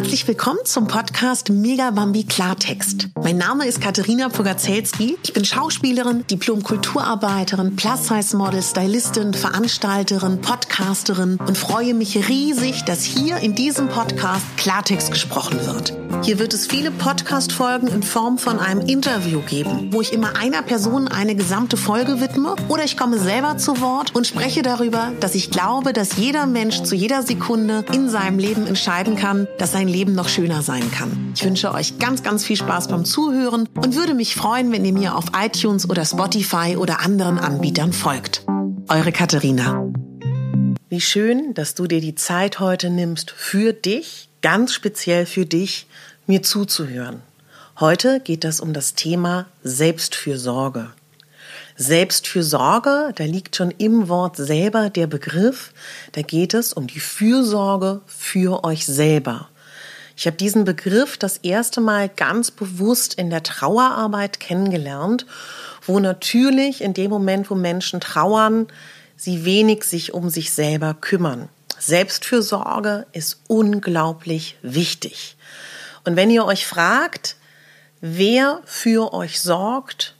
Herzlich willkommen zum Podcast Mega Bambi Klartext. Mein Name ist Katharina Pogacelski. Ich bin Schauspielerin, Diplom-Kulturarbeiterin, Plus-Size-Model, Stylistin, Veranstalterin, Podcasterin und freue mich riesig, dass hier in diesem Podcast Klartext gesprochen wird. Hier wird es viele Podcast-Folgen in Form von einem Interview geben, wo ich immer einer Person eine gesamte Folge widme oder ich komme selber zu Wort und spreche darüber, dass ich glaube, dass jeder Mensch zu jeder Sekunde in seinem Leben entscheiden kann, dass sein Leben noch schöner sein kann. Ich wünsche euch ganz, ganz viel Spaß beim Zuhören und würde mich freuen, wenn ihr mir auf iTunes oder Spotify oder anderen Anbietern folgt. Eure Katharina. Wie schön, dass du dir die Zeit heute nimmst für dich, ganz speziell für dich, mir zuzuhören. Heute geht es um das Thema Selbstfürsorge. Selbstfürsorge, da liegt schon im Wort selber der Begriff, da geht es um die Fürsorge für euch selber. Ich habe diesen Begriff das erste Mal ganz bewusst in der Trauerarbeit kennengelernt, wo natürlich in dem Moment, wo Menschen trauern, sie wenig sich um sich selber kümmern. Selbstfürsorge ist unglaublich wichtig. Und wenn ihr euch fragt, wer für euch sorgt,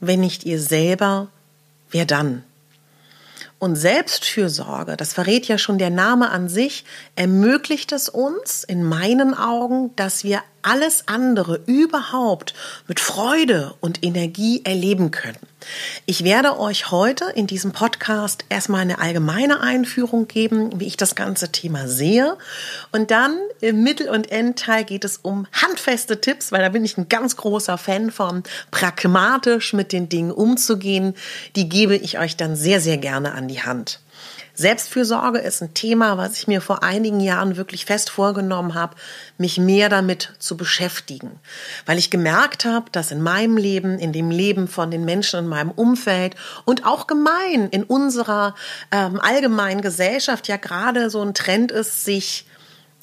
wenn nicht ihr selber, wer dann? Und Selbstfürsorge, das verrät ja schon der Name an sich, ermöglicht es uns in meinen Augen, dass wir alles andere überhaupt mit Freude und Energie erleben können. Ich werde euch heute in diesem Podcast erstmal eine allgemeine Einführung geben, wie ich das ganze Thema sehe. Und dann im Mittel- und Endteil geht es um handfeste Tipps, weil da bin ich ein ganz großer Fan von, pragmatisch mit den Dingen umzugehen. Die gebe ich euch dann sehr, sehr gerne an die Hand. Selbstfürsorge ist ein Thema, was ich mir vor einigen Jahren wirklich fest vorgenommen habe, mich mehr damit zu beschäftigen, weil ich gemerkt habe, dass in meinem Leben, in dem Leben von den Menschen in meinem Umfeld und auch gemein in unserer ähm, allgemeinen Gesellschaft ja gerade so ein Trend ist, sich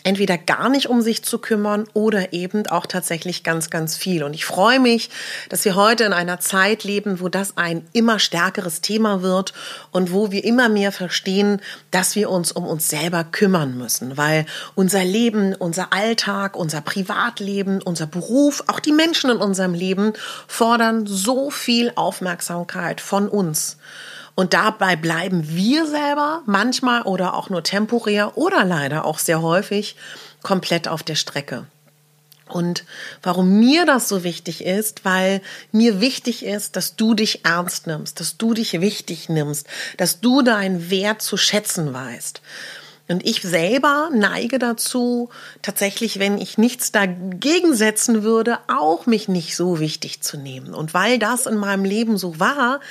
entweder gar nicht um sich zu kümmern oder eben auch tatsächlich ganz, ganz viel. Und ich freue mich, dass wir heute in einer Zeit leben, wo das ein immer stärkeres Thema wird und wo wir immer mehr verstehen, dass wir uns um uns selber kümmern müssen, weil unser Leben, unser Alltag, unser Privatleben, unser Beruf, auch die Menschen in unserem Leben fordern so viel Aufmerksamkeit von uns. Und dabei bleiben wir selber manchmal oder auch nur temporär oder leider auch sehr häufig komplett auf der Strecke. Und warum mir das so wichtig ist, weil mir wichtig ist, dass du dich ernst nimmst, dass du dich wichtig nimmst, dass du deinen Wert zu schätzen weißt. Und ich selber neige dazu, tatsächlich, wenn ich nichts dagegen setzen würde, auch mich nicht so wichtig zu nehmen. Und weil das in meinem Leben so war,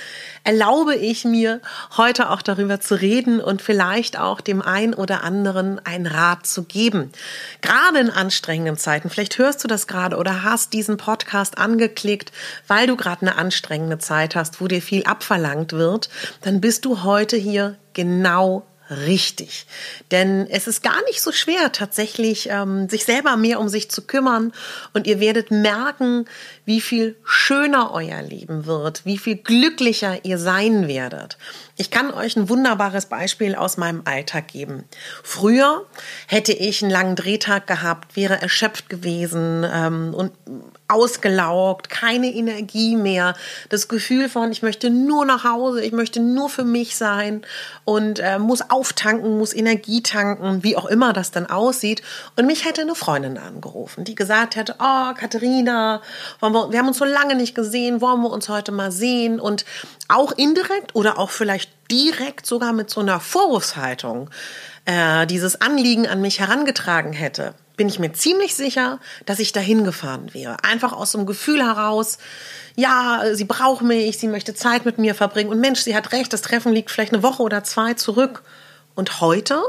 erlaube ich mir heute auch darüber zu reden und vielleicht auch dem einen oder anderen einen Rat zu geben. Gerade in anstrengenden Zeiten, vielleicht hörst du das gerade oder hast diesen Podcast angeklickt, weil du gerade eine anstrengende Zeit hast, wo dir viel abverlangt wird, dann bist du heute hier genau richtig. Denn es ist gar nicht so schwer, tatsächlich ähm, sich selber mehr um sich zu kümmern. Und ihr werdet merken, wie viel schöner euer Leben wird, wie viel glücklicher ihr sein werdet. Ich kann euch ein wunderbares Beispiel aus meinem Alltag geben. Früher hätte ich einen langen Drehtag gehabt, wäre erschöpft gewesen ähm, und ausgelaugt, keine Energie mehr, das Gefühl von, ich möchte nur nach Hause, ich möchte nur für mich sein und äh, muss auftanken, muss Energie tanken, wie auch immer das dann aussieht. Und mich hätte eine Freundin angerufen, die gesagt hätte, oh, Katharina, wir, wir haben uns so lange nicht gesehen, wollen wir uns heute mal sehen? Und auch indirekt oder auch vielleicht direkt sogar mit so einer Vorwurfshaltung äh, dieses Anliegen an mich herangetragen hätte bin ich mir ziemlich sicher, dass ich dahin gefahren wäre. Einfach aus dem Gefühl heraus, ja, sie braucht mich, sie möchte Zeit mit mir verbringen und Mensch, sie hat recht, das Treffen liegt vielleicht eine Woche oder zwei zurück. Und heute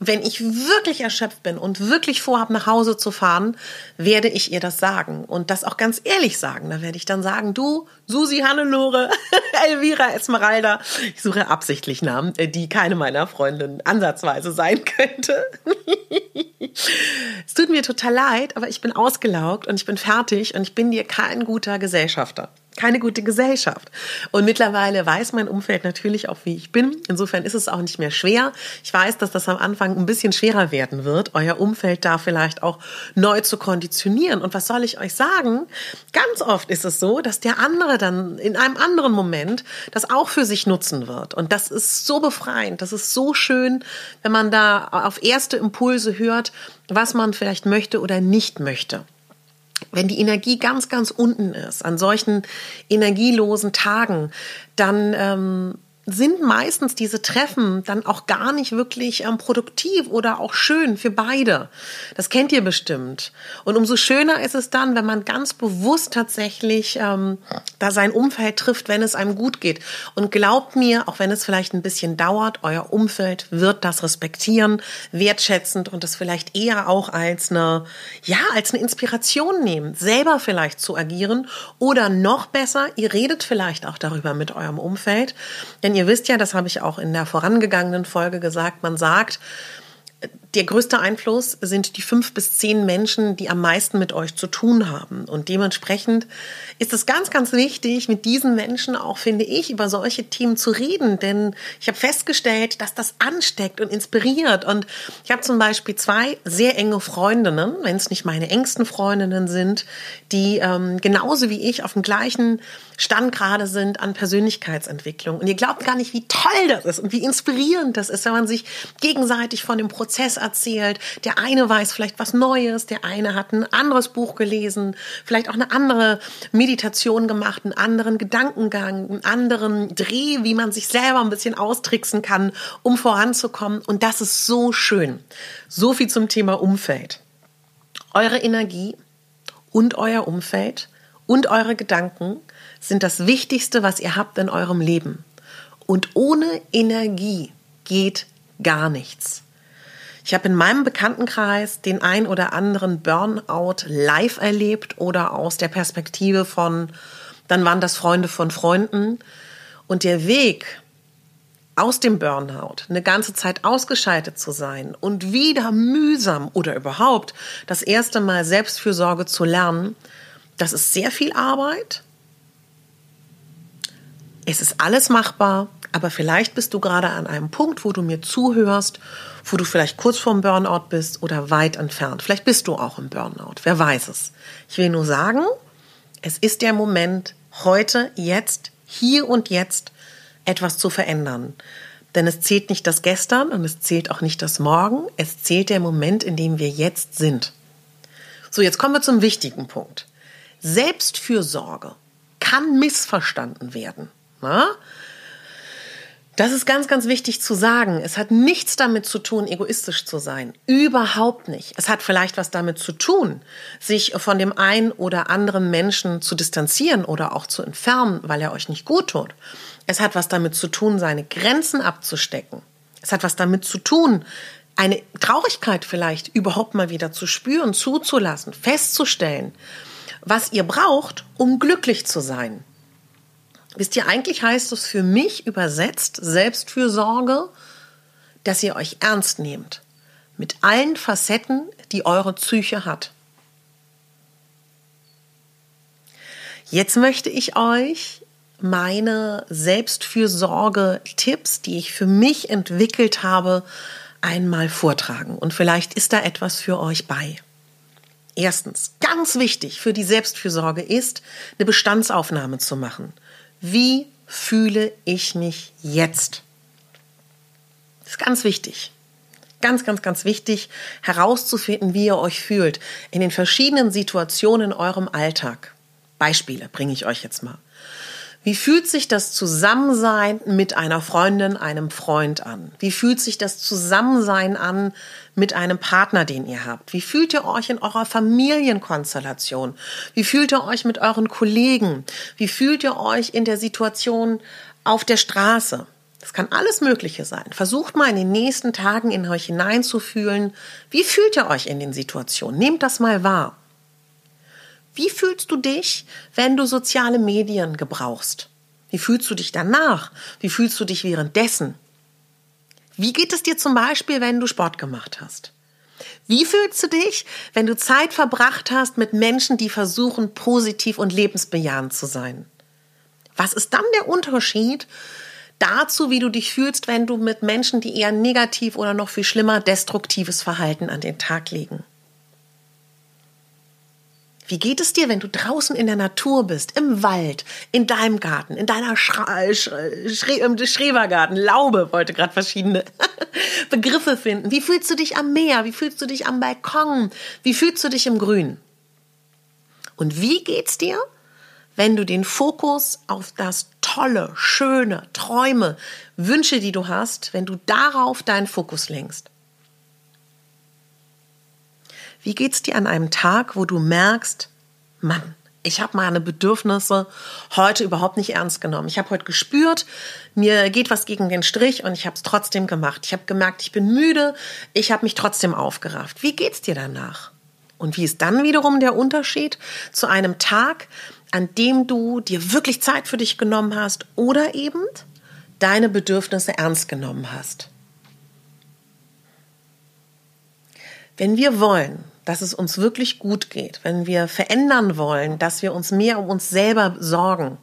wenn ich wirklich erschöpft bin und wirklich vorhabe, nach Hause zu fahren, werde ich ihr das sagen und das auch ganz ehrlich sagen. Da werde ich dann sagen, du, Susi, Hannelore, Elvira, Esmeralda, ich suche absichtlich Namen, äh, die keine meiner Freundinnen ansatzweise sein könnte. es tut mir total leid, aber ich bin ausgelaugt und ich bin fertig und ich bin dir kein guter Gesellschafter keine gute Gesellschaft. Und mittlerweile weiß mein Umfeld natürlich auch, wie ich bin. Insofern ist es auch nicht mehr schwer. Ich weiß, dass das am Anfang ein bisschen schwerer werden wird, euer Umfeld da vielleicht auch neu zu konditionieren. Und was soll ich euch sagen? Ganz oft ist es so, dass der andere dann in einem anderen Moment das auch für sich nutzen wird. Und das ist so befreiend. Das ist so schön, wenn man da auf erste Impulse hört, was man vielleicht möchte oder nicht möchte wenn die Energie ganz, ganz unten ist, an solchen energielosen Tagen, dann ähm, sind meistens diese Treffen dann auch gar nicht wirklich ähm, produktiv oder auch schön für beide. Das kennt ihr bestimmt. Und umso schöner ist es dann, wenn man ganz bewusst tatsächlich ähm, da sein Umfeld trifft, wenn es einem gut geht. Und glaubt mir, auch wenn es vielleicht ein bisschen dauert, euer Umfeld wird das respektieren, wertschätzend und das vielleicht eher auch als eine, ja, als eine Inspiration nehmen, selber vielleicht zu agieren oder noch besser, ihr redet vielleicht auch darüber mit eurem Umfeld, denn ihr ihr wisst ja, das habe ich auch in der vorangegangenen Folge gesagt, man sagt, der größte Einfluss sind die fünf bis zehn Menschen, die am meisten mit euch zu tun haben. Und dementsprechend ist es ganz, ganz wichtig, mit diesen Menschen auch, finde ich, über solche Themen zu reden. Denn ich habe festgestellt, dass das ansteckt und inspiriert. Und ich habe zum Beispiel zwei sehr enge Freundinnen, wenn es nicht meine engsten Freundinnen sind, die ähm, genauso wie ich auf dem gleichen Stand gerade sind an Persönlichkeitsentwicklung. Und ihr glaubt gar nicht, wie toll das ist und wie inspirierend das ist, wenn man sich gegenseitig von dem Prozess erzählt. Der eine weiß vielleicht was Neues, der eine hat ein anderes Buch gelesen, vielleicht auch eine andere Meditation gemacht, einen anderen Gedankengang, einen anderen Dreh, wie man sich selber ein bisschen austricksen kann, um voranzukommen. Und das ist so schön. So viel zum Thema Umfeld. Eure Energie und euer Umfeld und eure Gedanken sind das Wichtigste, was ihr habt in eurem Leben. Und ohne Energie geht gar nichts. Ich habe in meinem Bekanntenkreis den ein oder anderen Burnout live erlebt oder aus der Perspektive von, dann waren das Freunde von Freunden. Und der Weg aus dem Burnout, eine ganze Zeit ausgeschaltet zu sein und wieder mühsam oder überhaupt das erste Mal Selbstfürsorge zu lernen, das ist sehr viel Arbeit. Es ist alles machbar, aber vielleicht bist du gerade an einem Punkt, wo du mir zuhörst wo du vielleicht kurz vorm Burnout bist oder weit entfernt. Vielleicht bist du auch im Burnout, wer weiß es. Ich will nur sagen, es ist der Moment, heute, jetzt, hier und jetzt etwas zu verändern. Denn es zählt nicht das Gestern und es zählt auch nicht das Morgen, es zählt der Moment, in dem wir jetzt sind. So, jetzt kommen wir zum wichtigen Punkt. Selbstfürsorge kann missverstanden werden. Na? Das ist ganz, ganz wichtig zu sagen. Es hat nichts damit zu tun, egoistisch zu sein. Überhaupt nicht. Es hat vielleicht was damit zu tun, sich von dem einen oder anderen Menschen zu distanzieren oder auch zu entfernen, weil er euch nicht gut tut. Es hat was damit zu tun, seine Grenzen abzustecken. Es hat was damit zu tun, eine Traurigkeit vielleicht überhaupt mal wieder zu spüren, zuzulassen, festzustellen, was ihr braucht, um glücklich zu sein. Wisst ihr, eigentlich heißt es für mich übersetzt Selbstfürsorge, dass ihr euch ernst nehmt. Mit allen Facetten, die eure Psyche hat. Jetzt möchte ich euch meine Selbstfürsorge-Tipps, die ich für mich entwickelt habe, einmal vortragen. Und vielleicht ist da etwas für euch bei. Erstens, ganz wichtig für die Selbstfürsorge ist, eine Bestandsaufnahme zu machen. Wie fühle ich mich jetzt? Das ist ganz wichtig. Ganz, ganz, ganz wichtig, herauszufinden, wie ihr euch fühlt in den verschiedenen Situationen in eurem Alltag. Beispiele bringe ich euch jetzt mal. Wie fühlt sich das Zusammensein mit einer Freundin, einem Freund an? Wie fühlt sich das Zusammensein an mit einem Partner, den ihr habt? Wie fühlt ihr euch in eurer Familienkonstellation? Wie fühlt ihr euch mit euren Kollegen? Wie fühlt ihr euch in der Situation auf der Straße? Das kann alles Mögliche sein. Versucht mal in den nächsten Tagen in euch hineinzufühlen. Wie fühlt ihr euch in den Situationen? Nehmt das mal wahr. Wie fühlst du dich, wenn du soziale Medien gebrauchst? Wie fühlst du dich danach? Wie fühlst du dich währenddessen? Wie geht es dir zum Beispiel, wenn du Sport gemacht hast? Wie fühlst du dich, wenn du Zeit verbracht hast mit Menschen, die versuchen, positiv und lebensbejahend zu sein? Was ist dann der Unterschied dazu, wie du dich fühlst, wenn du mit Menschen, die eher negativ oder noch viel schlimmer destruktives Verhalten an den Tag legen? Wie geht es dir, wenn du draußen in der Natur bist, im Wald, in deinem Garten, in deiner Schra Schre Schre Schrebergarten, Laube, wollte gerade verschiedene Begriffe finden. Wie fühlst du dich am Meer? Wie fühlst du dich am Balkon? Wie fühlst du dich im Grün? Und wie geht's dir, wenn du den Fokus auf das tolle, schöne, Träume, Wünsche, die du hast, wenn du darauf deinen Fokus lenkst? Wie geht's dir an einem Tag, wo du merkst, Mann, ich habe meine Bedürfnisse heute überhaupt nicht ernst genommen. Ich habe heute gespürt, mir geht was gegen den Strich und ich habe es trotzdem gemacht. Ich habe gemerkt, ich bin müde, ich habe mich trotzdem aufgerafft. Wie geht's dir danach? Und wie ist dann wiederum der Unterschied zu einem Tag, an dem du dir wirklich Zeit für dich genommen hast oder eben deine Bedürfnisse ernst genommen hast? Wenn wir wollen, dass es uns wirklich gut geht, wenn wir verändern wollen, dass wir uns mehr um uns selber sorgen,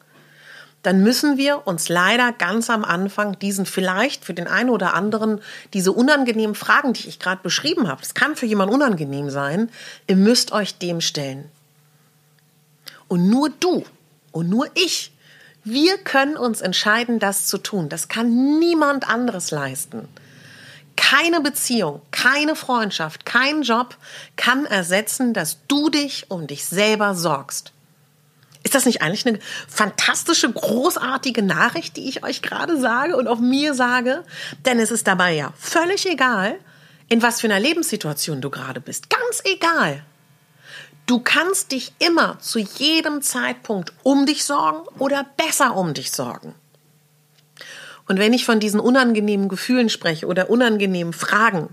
dann müssen wir uns leider ganz am Anfang diesen vielleicht für den einen oder anderen diese unangenehmen Fragen, die ich gerade beschrieben habe, das kann für jemanden unangenehm sein, ihr müsst euch dem stellen. Und nur du und nur ich, wir können uns entscheiden, das zu tun. Das kann niemand anderes leisten. Keine Beziehung, keine Freundschaft, kein Job kann ersetzen, dass du dich um dich selber sorgst. Ist das nicht eigentlich eine fantastische, großartige Nachricht, die ich euch gerade sage und auch mir sage? Denn es ist dabei ja völlig egal, in was für einer Lebenssituation du gerade bist. Ganz egal. Du kannst dich immer zu jedem Zeitpunkt um dich sorgen oder besser um dich sorgen. Und wenn ich von diesen unangenehmen Gefühlen spreche oder unangenehmen Fragen,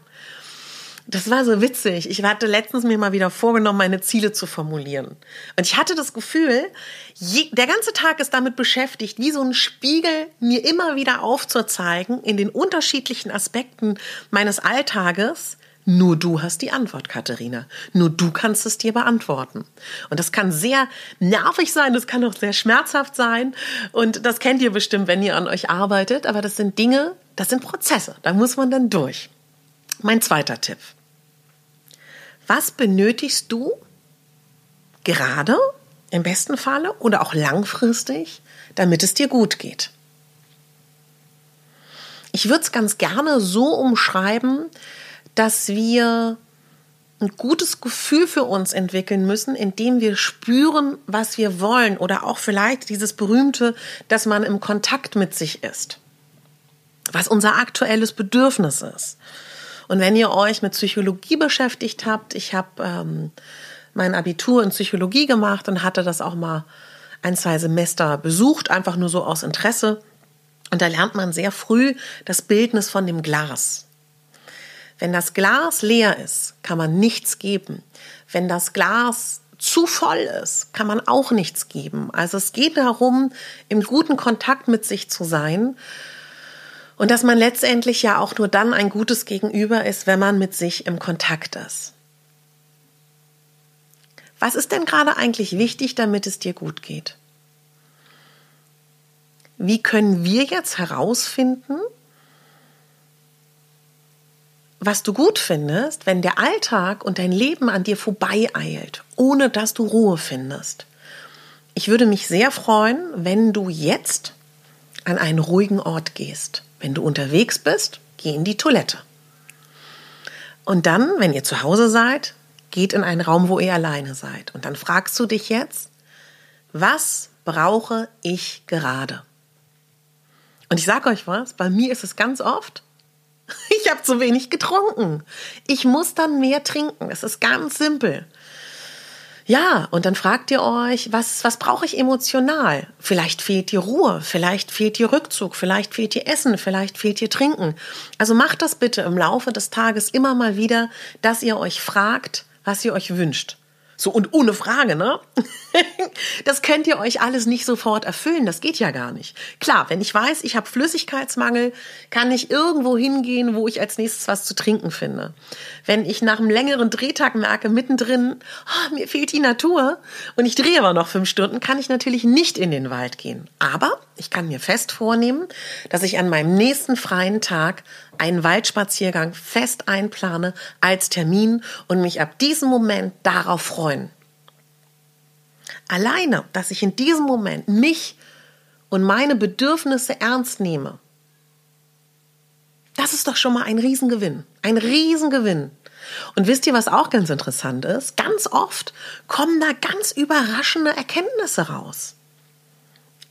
das war so witzig. Ich hatte letztens mir mal wieder vorgenommen, meine Ziele zu formulieren. Und ich hatte das Gefühl, je, der ganze Tag ist damit beschäftigt, wie so ein Spiegel mir immer wieder aufzuzeigen in den unterschiedlichen Aspekten meines Alltages, nur du hast die Antwort, Katharina. Nur du kannst es dir beantworten. Und das kann sehr nervig sein, das kann auch sehr schmerzhaft sein. Und das kennt ihr bestimmt, wenn ihr an euch arbeitet. Aber das sind Dinge, das sind Prozesse. Da muss man dann durch. Mein zweiter Tipp. Was benötigst du gerade im besten Falle oder auch langfristig, damit es dir gut geht? Ich würde es ganz gerne so umschreiben, dass wir ein gutes Gefühl für uns entwickeln müssen, indem wir spüren, was wir wollen oder auch vielleicht dieses berühmte, dass man im Kontakt mit sich ist, was unser aktuelles Bedürfnis ist. Und wenn ihr euch mit Psychologie beschäftigt habt, ich habe ähm, mein Abitur in Psychologie gemacht und hatte das auch mal ein, zwei Semester besucht, einfach nur so aus Interesse. Und da lernt man sehr früh das Bildnis von dem Glas. Wenn das Glas leer ist, kann man nichts geben. Wenn das Glas zu voll ist, kann man auch nichts geben. Also es geht darum, im guten Kontakt mit sich zu sein und dass man letztendlich ja auch nur dann ein gutes Gegenüber ist, wenn man mit sich im Kontakt ist. Was ist denn gerade eigentlich wichtig, damit es dir gut geht? Wie können wir jetzt herausfinden, was du gut findest, wenn der Alltag und dein Leben an dir vorbeieilt, ohne dass du Ruhe findest. Ich würde mich sehr freuen, wenn du jetzt an einen ruhigen Ort gehst. Wenn du unterwegs bist, geh in die Toilette. Und dann, wenn ihr zu Hause seid, geht in einen Raum, wo ihr alleine seid. Und dann fragst du dich jetzt, was brauche ich gerade? Und ich sage euch was, bei mir ist es ganz oft, Ich habe zu wenig getrunken. Ich muss dann mehr trinken. Es ist ganz simpel. Ja, und dann fragt ihr euch, was, was brauche ich emotional? Vielleicht fehlt dir Ruhe, vielleicht fehlt dir Rückzug, vielleicht fehlt dir Essen, vielleicht fehlt dir Trinken. Also macht das bitte im Laufe des Tages immer mal wieder, dass ihr euch fragt, was ihr euch wünscht. So und ohne Frage, ne? Das könnt ihr euch alles nicht sofort erfüllen, das geht ja gar nicht. Klar, wenn ich weiß, ich habe Flüssigkeitsmangel, kann ich irgendwo hingehen, wo ich als nächstes was zu trinken finde. Wenn ich nach einem längeren Drehtag merke, mittendrin, oh, mir fehlt die Natur und ich drehe aber noch fünf Stunden, kann ich natürlich nicht in den Wald gehen. Aber ich kann mir fest vornehmen, dass ich an meinem nächsten freien Tag einen Waldspaziergang fest einplane als Termin und mich ab diesem Moment darauf freuen. Alleine, dass ich in diesem Moment mich und meine Bedürfnisse ernst nehme, das ist doch schon mal ein Riesengewinn. Ein Riesengewinn. Und wisst ihr, was auch ganz interessant ist? Ganz oft kommen da ganz überraschende Erkenntnisse raus.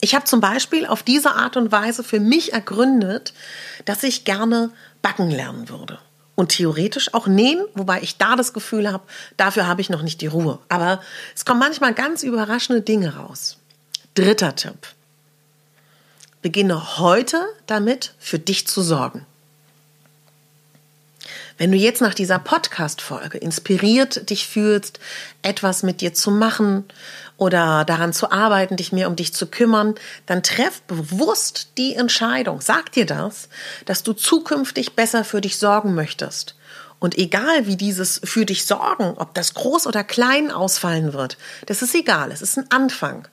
Ich habe zum Beispiel auf diese Art und Weise für mich ergründet, dass ich gerne backen lernen würde. Und theoretisch auch nähen, wobei ich da das Gefühl habe, dafür habe ich noch nicht die Ruhe. Aber es kommen manchmal ganz überraschende Dinge raus. Dritter Tipp. Beginne heute damit, für dich zu sorgen. Wenn du jetzt nach dieser Podcast-Folge inspiriert dich fühlst, etwas mit dir zu machen oder daran zu arbeiten, dich mehr um dich zu kümmern, dann treff bewusst die Entscheidung. Sag dir das, dass du zukünftig besser für dich sorgen möchtest. Und egal wie dieses für dich sorgen, ob das groß oder klein ausfallen wird, das ist egal. Es ist ein Anfang.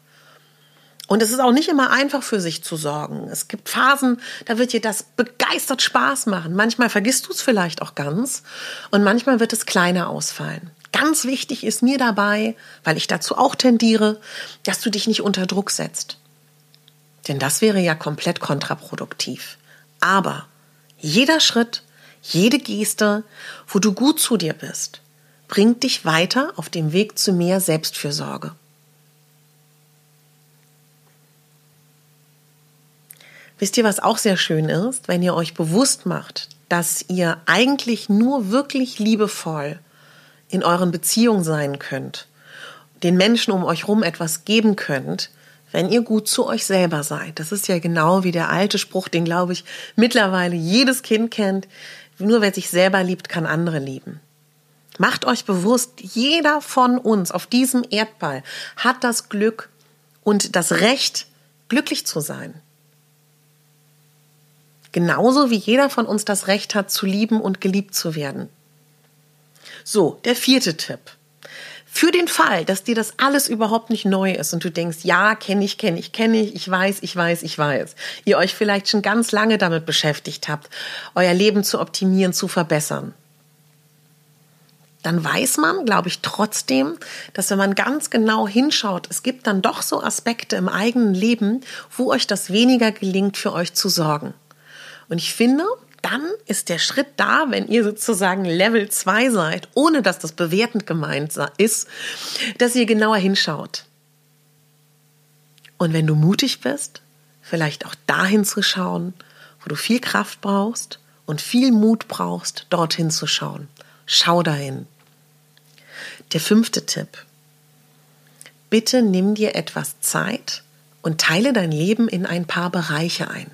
Und es ist auch nicht immer einfach für sich zu sorgen. Es gibt Phasen, da wird dir das begeistert Spaß machen. Manchmal vergisst du es vielleicht auch ganz und manchmal wird es kleiner ausfallen. Ganz wichtig ist mir dabei, weil ich dazu auch tendiere, dass du dich nicht unter Druck setzt. Denn das wäre ja komplett kontraproduktiv. Aber jeder Schritt, jede Geste, wo du gut zu dir bist, bringt dich weiter auf dem Weg zu mehr Selbstfürsorge. Wisst ihr, was auch sehr schön ist, wenn ihr euch bewusst macht, dass ihr eigentlich nur wirklich liebevoll in euren Beziehungen sein könnt, den Menschen um euch herum etwas geben könnt, wenn ihr gut zu euch selber seid. Das ist ja genau wie der alte Spruch, den glaube ich mittlerweile jedes Kind kennt. Nur wer sich selber liebt, kann andere lieben. Macht euch bewusst, jeder von uns auf diesem Erdball hat das Glück und das Recht, glücklich zu sein. Genauso wie jeder von uns das Recht hat, zu lieben und geliebt zu werden. So, der vierte Tipp. Für den Fall, dass dir das alles überhaupt nicht neu ist und du denkst, ja, kenne ich, kenne ich, kenne ich, ich weiß, ich weiß, ich weiß, ihr euch vielleicht schon ganz lange damit beschäftigt habt, euer Leben zu optimieren, zu verbessern, dann weiß man, glaube ich, trotzdem, dass wenn man ganz genau hinschaut, es gibt dann doch so Aspekte im eigenen Leben, wo euch das weniger gelingt, für euch zu sorgen. Und ich finde, dann ist der Schritt da, wenn ihr sozusagen Level 2 seid, ohne dass das bewertend gemeint ist, dass ihr genauer hinschaut. Und wenn du mutig bist, vielleicht auch dahin zu schauen, wo du viel Kraft brauchst und viel Mut brauchst, dorthin zu schauen. Schau dahin. Der fünfte Tipp. Bitte nimm dir etwas Zeit und teile dein Leben in ein paar Bereiche ein.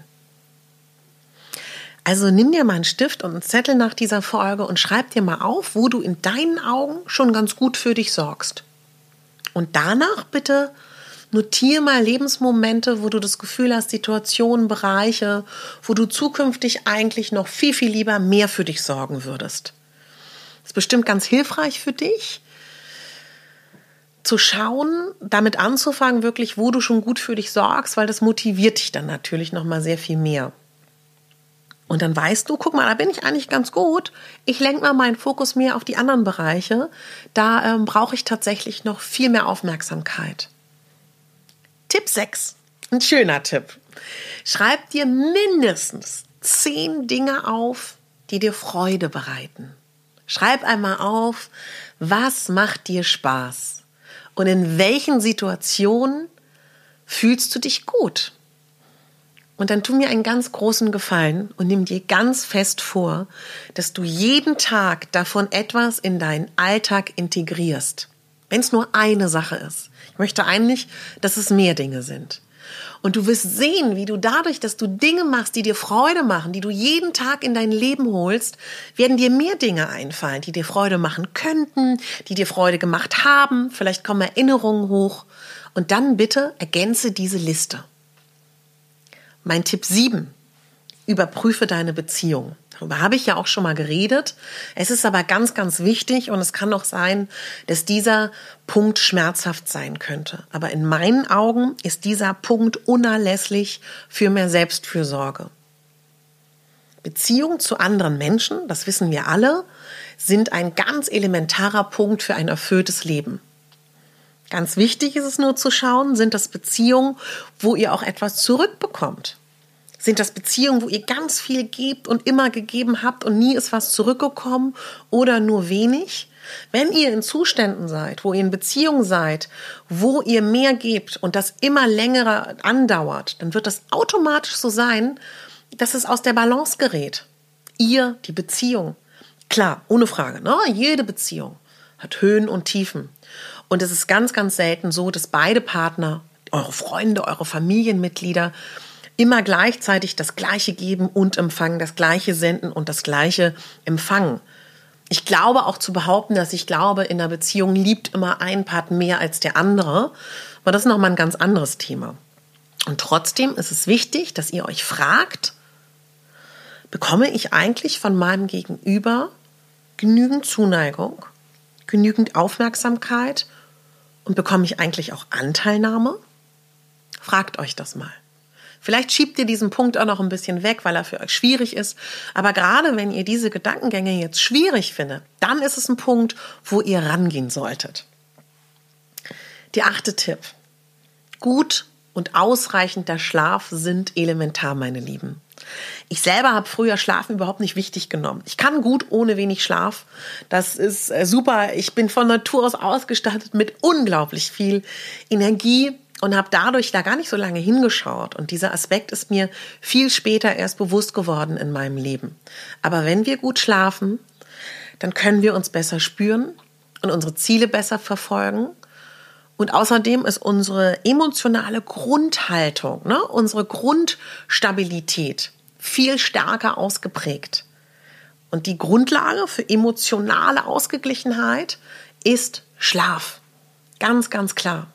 Also nimm dir mal einen Stift und einen Zettel nach dieser Folge und schreib dir mal auf, wo du in deinen Augen schon ganz gut für dich sorgst. Und danach bitte notiere mal Lebensmomente, wo du das Gefühl hast, Situationen, Bereiche, wo du zukünftig eigentlich noch viel, viel lieber mehr für dich sorgen würdest. Das ist bestimmt ganz hilfreich für dich, zu schauen, damit anzufangen, wirklich, wo du schon gut für dich sorgst, weil das motiviert dich dann natürlich noch mal sehr viel mehr. Und dann weißt du, guck mal, da bin ich eigentlich ganz gut. Ich lenke mal meinen Fokus mehr auf die anderen Bereiche. Da ähm, brauche ich tatsächlich noch viel mehr Aufmerksamkeit. Tipp 6. Ein schöner Tipp. Schreib dir mindestens zehn Dinge auf, die dir Freude bereiten. Schreib einmal auf, was macht dir Spaß? Und in welchen Situationen fühlst du dich gut? Und dann tu mir einen ganz großen Gefallen und nimm dir ganz fest vor, dass du jeden Tag davon etwas in deinen Alltag integrierst. Wenn es nur eine Sache ist. Ich möchte eigentlich, dass es mehr Dinge sind. Und du wirst sehen, wie du dadurch, dass du Dinge machst, die dir Freude machen, die du jeden Tag in dein Leben holst, werden dir mehr Dinge einfallen, die dir Freude machen könnten, die dir Freude gemacht haben. Vielleicht kommen Erinnerungen hoch. Und dann bitte ergänze diese Liste. Mein Tipp 7. Überprüfe deine Beziehung. Darüber habe ich ja auch schon mal geredet. Es ist aber ganz, ganz wichtig und es kann auch sein, dass dieser Punkt schmerzhaft sein könnte. Aber in meinen Augen ist dieser Punkt unerlässlich für mehr Selbstfürsorge. Beziehungen zu anderen Menschen, das wissen wir alle, sind ein ganz elementarer Punkt für ein erfülltes Leben. Ganz wichtig ist es nur zu schauen, sind das Beziehungen, wo ihr auch etwas zurückbekommt. Sind das Beziehungen, wo ihr ganz viel gebt und immer gegeben habt und nie ist was zurückgekommen oder nur wenig? Wenn ihr in Zuständen seid, wo ihr in Beziehungen seid, wo ihr mehr gebt und das immer länger andauert, dann wird das automatisch so sein, dass es aus der Balance gerät. Ihr, die Beziehung. Klar, ohne Frage, ne? Jede Beziehung hat Höhen und Tiefen. Und es ist ganz, ganz selten so, dass beide Partner, eure Freunde, eure Familienmitglieder, immer gleichzeitig das Gleiche geben und empfangen, das Gleiche senden und das Gleiche empfangen. Ich glaube auch zu behaupten, dass ich glaube, in einer Beziehung liebt immer ein Part mehr als der andere. Aber das ist nochmal ein ganz anderes Thema. Und trotzdem ist es wichtig, dass ihr euch fragt, bekomme ich eigentlich von meinem Gegenüber genügend Zuneigung, genügend Aufmerksamkeit und bekomme ich eigentlich auch Anteilnahme? Fragt euch das mal. Vielleicht schiebt ihr diesen Punkt auch noch ein bisschen weg, weil er für euch schwierig ist. Aber gerade wenn ihr diese Gedankengänge jetzt schwierig findet, dann ist es ein Punkt, wo ihr rangehen solltet. Der achte Tipp. Gut und ausreichender Schlaf sind elementar, meine Lieben. Ich selber habe früher Schlafen überhaupt nicht wichtig genommen. Ich kann gut ohne wenig Schlaf. Das ist äh, super. Ich bin von Natur aus ausgestattet mit unglaublich viel Energie und habe dadurch da gar nicht so lange hingeschaut. Und dieser Aspekt ist mir viel später erst bewusst geworden in meinem Leben. Aber wenn wir gut schlafen, dann können wir uns besser spüren und unsere Ziele besser verfolgen. Und außerdem ist unsere emotionale Grundhaltung, ne, unsere Grundstabilität viel stärker ausgeprägt. Und die Grundlage für emotionale Ausgeglichenheit ist Schlaf. Ganz, ganz klar.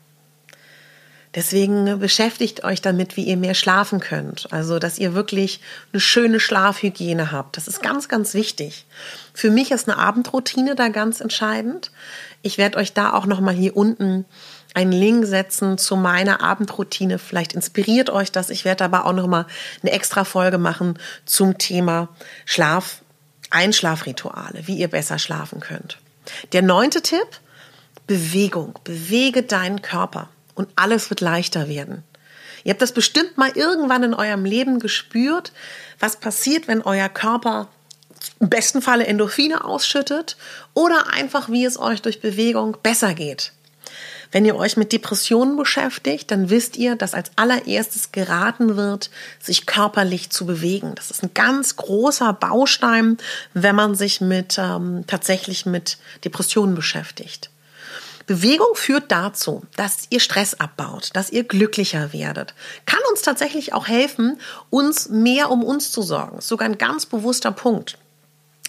Deswegen beschäftigt euch damit, wie ihr mehr schlafen könnt. Also, dass ihr wirklich eine schöne Schlafhygiene habt. Das ist ganz, ganz wichtig. Für mich ist eine Abendroutine da ganz entscheidend. Ich werde euch da auch nochmal hier unten einen Link setzen zu meiner Abendroutine. Vielleicht inspiriert euch das. Ich werde aber auch noch mal eine extra Folge machen zum Thema Schlaf, Einschlafrituale, wie ihr besser schlafen könnt. Der neunte Tipp, Bewegung. Bewege deinen Körper und alles wird leichter werden. Ihr habt das bestimmt mal irgendwann in eurem Leben gespürt, was passiert, wenn euer Körper im besten Falle Endorphine ausschüttet oder einfach, wie es euch durch Bewegung besser geht. Wenn ihr euch mit Depressionen beschäftigt, dann wisst ihr, dass als allererstes geraten wird, sich körperlich zu bewegen. Das ist ein ganz großer Baustein, wenn man sich mit ähm, tatsächlich mit Depressionen beschäftigt. Bewegung führt dazu, dass ihr Stress abbaut, dass ihr glücklicher werdet. Kann uns tatsächlich auch helfen, uns mehr um uns zu sorgen. Sogar ein ganz bewusster Punkt.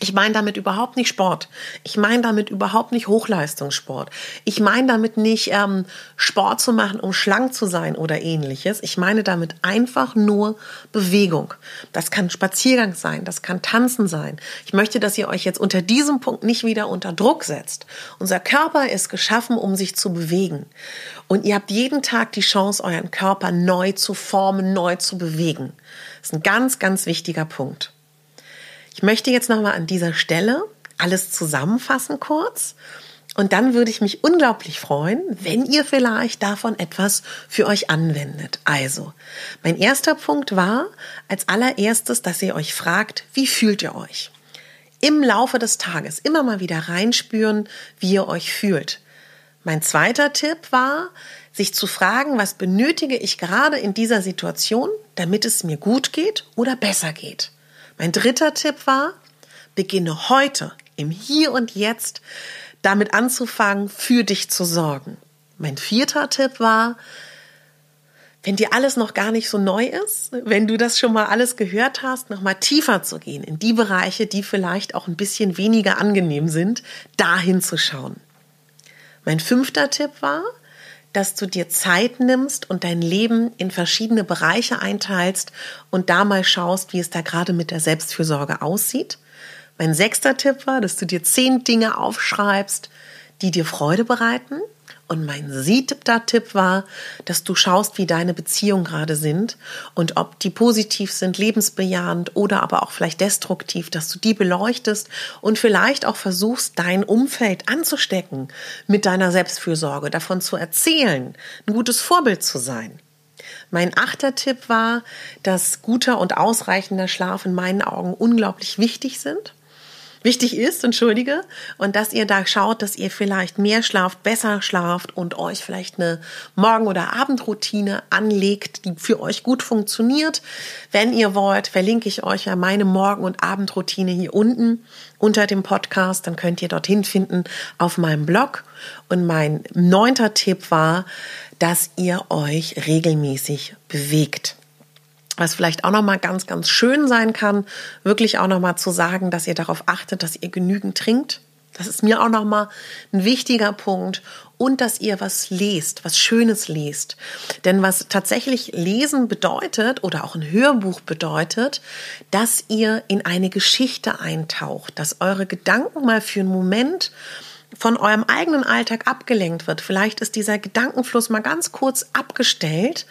Ich meine damit überhaupt nicht Sport. Ich meine damit überhaupt nicht Hochleistungssport. Ich meine damit nicht ähm, Sport zu machen, um schlank zu sein oder ähnliches. Ich meine damit einfach nur Bewegung. Das kann Spaziergang sein, das kann Tanzen sein. Ich möchte, dass ihr euch jetzt unter diesem Punkt nicht wieder unter Druck setzt. Unser Körper ist geschaffen, um sich zu bewegen. Und ihr habt jeden Tag die Chance, euren Körper neu zu formen, neu zu bewegen. Das ist ein ganz, ganz wichtiger Punkt. Ich möchte jetzt nochmal an dieser Stelle alles zusammenfassen kurz. Und dann würde ich mich unglaublich freuen, wenn ihr vielleicht davon etwas für euch anwendet. Also, mein erster Punkt war als allererstes, dass ihr euch fragt, wie fühlt ihr euch? Im Laufe des Tages immer mal wieder reinspüren, wie ihr euch fühlt. Mein zweiter Tipp war, sich zu fragen, was benötige ich gerade in dieser Situation, damit es mir gut geht oder besser geht. Mein dritter Tipp war, beginne heute im Hier und Jetzt damit anzufangen, für dich zu sorgen. Mein vierter Tipp war, wenn dir alles noch gar nicht so neu ist, wenn du das schon mal alles gehört hast, noch mal tiefer zu gehen in die Bereiche, die vielleicht auch ein bisschen weniger angenehm sind, dahin zu schauen. Mein fünfter Tipp war, dass du dir Zeit nimmst und dein Leben in verschiedene Bereiche einteilst und da mal schaust, wie es da gerade mit der Selbstfürsorge aussieht. Mein sechster Tipp war, dass du dir zehn Dinge aufschreibst, die dir Freude bereiten. Und mein siebter Tipp war, dass du schaust, wie deine Beziehungen gerade sind und ob die positiv sind, lebensbejahend oder aber auch vielleicht destruktiv, dass du die beleuchtest und vielleicht auch versuchst, dein Umfeld anzustecken mit deiner Selbstfürsorge, davon zu erzählen, ein gutes Vorbild zu sein. Mein achter Tipp war, dass guter und ausreichender Schlaf in meinen Augen unglaublich wichtig sind wichtig ist, entschuldige, und dass ihr da schaut, dass ihr vielleicht mehr schlaft, besser schlaft und euch vielleicht eine Morgen- oder Abendroutine anlegt, die für euch gut funktioniert. Wenn ihr wollt, verlinke ich euch ja meine Morgen- und Abendroutine hier unten unter dem Podcast, dann könnt ihr dorthin finden auf meinem Blog. Und mein neunter Tipp war, dass ihr euch regelmäßig bewegt was vielleicht auch noch mal ganz ganz schön sein kann, wirklich auch noch mal zu sagen, dass ihr darauf achtet, dass ihr genügend trinkt. Das ist mir auch noch mal ein wichtiger Punkt und dass ihr was lest, was Schönes lest. Denn was tatsächlich lesen bedeutet oder auch ein Hörbuch bedeutet, dass ihr in eine Geschichte eintaucht, dass eure Gedanken mal für einen Moment von eurem eigenen Alltag abgelenkt wird. Vielleicht ist dieser Gedankenfluss mal ganz kurz abgestellt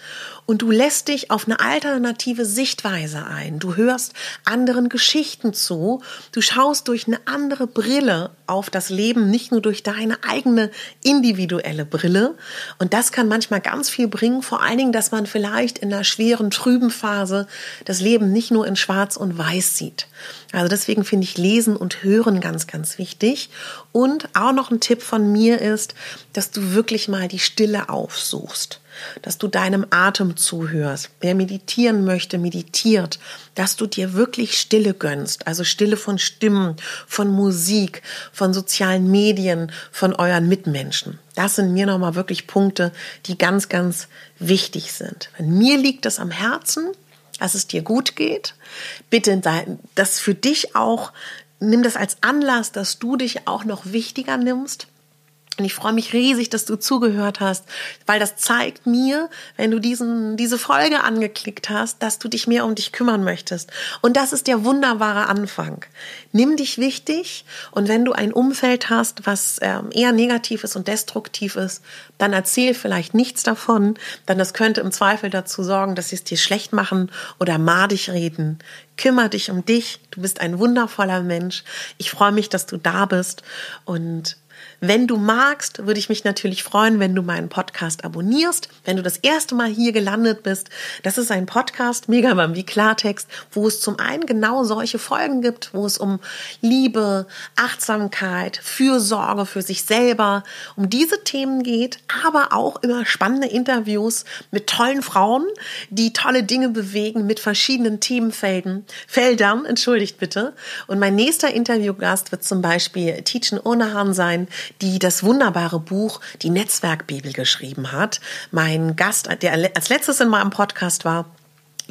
und du lässt dich auf eine alternative Sichtweise ein. Du hörst anderen Geschichten zu. Du schaust durch eine andere Brille auf das Leben, nicht nur durch deine eigene individuelle Brille. Und das kann manchmal ganz viel bringen, vor allen Dingen, dass man vielleicht in einer schweren, trüben Phase das Leben nicht nur in schwarz und weiß sieht. Also deswegen finde ich Lesen und Hören ganz, ganz wichtig. Und auch noch ein Tipp von mir ist, dass du wirklich mal die Stille aufsuchst dass du deinem Atem zuhörst. Wer meditieren möchte, meditiert, dass du dir wirklich Stille gönnst, also Stille von Stimmen, von Musik, von sozialen Medien, von euren Mitmenschen. Das sind mir nochmal wirklich Punkte, die ganz, ganz wichtig sind. Wenn mir liegt es am Herzen, dass es dir gut geht. Bitte, das für dich auch, nimm das als Anlass, dass du dich auch noch wichtiger nimmst und ich freue mich riesig, dass du zugehört hast, weil das zeigt mir, wenn du diesen, diese Folge angeklickt hast, dass du dich mehr um dich kümmern möchtest. Und das ist der wunderbare Anfang. Nimm dich wichtig und wenn du ein Umfeld hast, was ähm, eher negativ ist und destruktiv ist, dann erzähl vielleicht nichts davon, denn das könnte im Zweifel dazu sorgen, dass sie es dir schlecht machen oder madig reden. Kümmer dich um dich. Du bist ein wundervoller Mensch. Ich freue mich, dass du da bist und wenn du magst, würde ich mich natürlich freuen, wenn du meinen Podcast abonnierst. Wenn du das erste Mal hier gelandet bist, das ist ein Podcast, Mega wie Klartext, wo es zum einen genau solche Folgen gibt, wo es um Liebe, Achtsamkeit, Fürsorge für sich selber, um diese Themen geht, aber auch immer spannende Interviews mit tollen Frauen, die tolle Dinge bewegen mit verschiedenen Themenfelden, Feldern, entschuldigt bitte. Und mein nächster Interviewgast wird zum Beispiel Teachen Onahan sein, die das wunderbare Buch Die Netzwerkbibel geschrieben hat. Mein Gast, der als letztes in meinem Podcast war,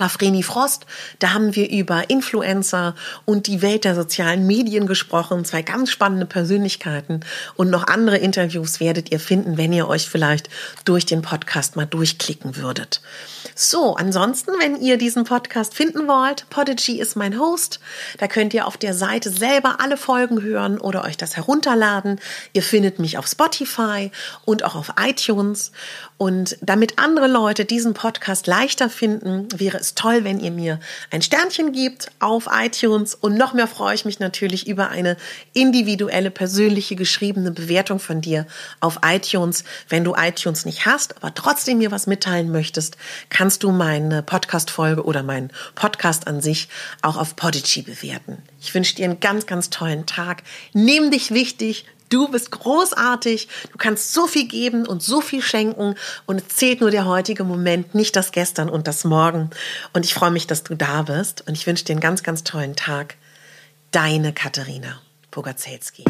war Vreni Frost. Da haben wir über Influencer und die Welt der sozialen Medien gesprochen. Zwei ganz spannende Persönlichkeiten. Und noch andere Interviews werdet ihr finden, wenn ihr euch vielleicht durch den Podcast mal durchklicken würdet. So, ansonsten, wenn ihr diesen Podcast finden wollt, Podigy ist mein Host. Da könnt ihr auf der Seite selber alle Folgen hören oder euch das herunterladen. Ihr findet mich auf Spotify und auch auf iTunes. Und damit andere Leute diesen Podcast leichter finden, wäre es toll, wenn ihr mir ein Sternchen gebt auf iTunes. Und noch mehr freue ich mich natürlich über eine individuelle, persönliche, geschriebene Bewertung von dir auf iTunes. Wenn du iTunes nicht hast, aber trotzdem mir was mitteilen möchtest, kannst kannst du meine Podcast-Folge oder meinen Podcast an sich auch auf Podigy bewerten. Ich wünsche dir einen ganz, ganz tollen Tag. Nimm dich wichtig. Du bist großartig. Du kannst so viel geben und so viel schenken. Und es zählt nur der heutige Moment, nicht das Gestern und das Morgen. Und ich freue mich, dass du da bist. Und ich wünsche dir einen ganz, ganz tollen Tag. Deine Katharina Pogacelski.